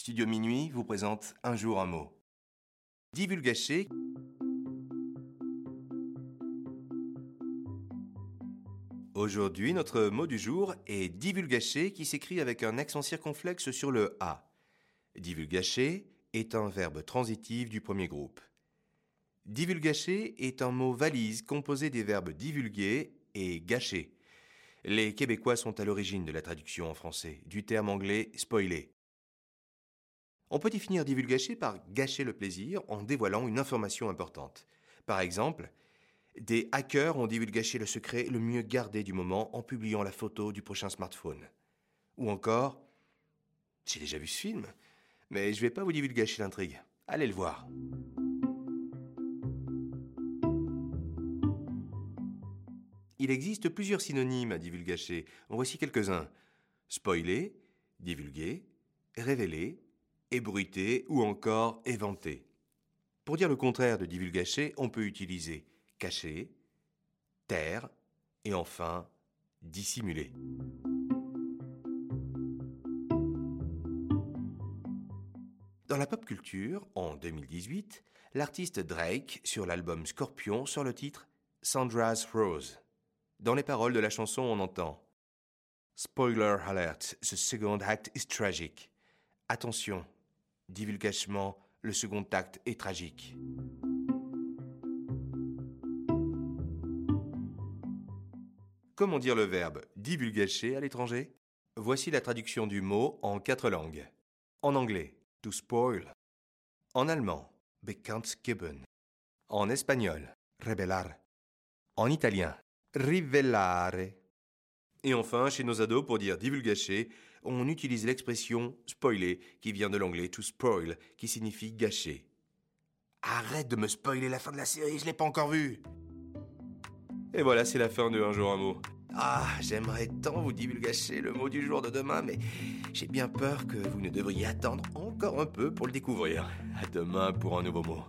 Studio Minuit vous présente Un jour un mot. Divulgacher. Aujourd'hui, notre mot du jour est divulgacher qui s'écrit avec un accent circonflexe sur le A. Divulgacher est un verbe transitif du premier groupe. Divulgacher est un mot valise composé des verbes divulguer et gâcher. Les Québécois sont à l'origine de la traduction en français du terme anglais spoiler. On peut définir divulgacher par gâcher le plaisir en dévoilant une information importante. Par exemple, des hackers ont divulgaché le secret le mieux gardé du moment en publiant la photo du prochain smartphone. Ou encore, j'ai déjà vu ce film, mais je vais pas vous divulgacher l'intrigue. Allez le voir. Il existe plusieurs synonymes à divulgacher. En voici quelques-uns. Spoiler, divulguer, révéler, ébruiter ou encore éventer. Pour dire le contraire de divulgacher, on peut utiliser cacher, taire et enfin dissimuler. Dans la pop culture, en 2018, l'artiste Drake, sur l'album Scorpion, sort le titre Sandra's Rose. Dans les paroles de la chanson, on entend Spoiler alert, the second act is tragic. Attention, divulgachement, le second acte est tragique. Comment dire le verbe divulgacher à l'étranger? Voici la traduction du mot en quatre langues. En anglais, to spoil. En allemand, bekanntgeben. En espagnol, revelar. En italien, rivelare. Et enfin, chez nos ados, pour dire divulgacher, on utilise l'expression spoiler, qui vient de l'anglais to spoil, qui signifie gâcher. Arrête de me spoiler la fin de la série, je l'ai pas encore vue. Et voilà, c'est la fin de Un jour un mot. Ah, j'aimerais tant vous divulgacher le mot du jour de demain, mais j'ai bien peur que vous ne devriez attendre encore un peu pour le découvrir. À demain pour un nouveau mot.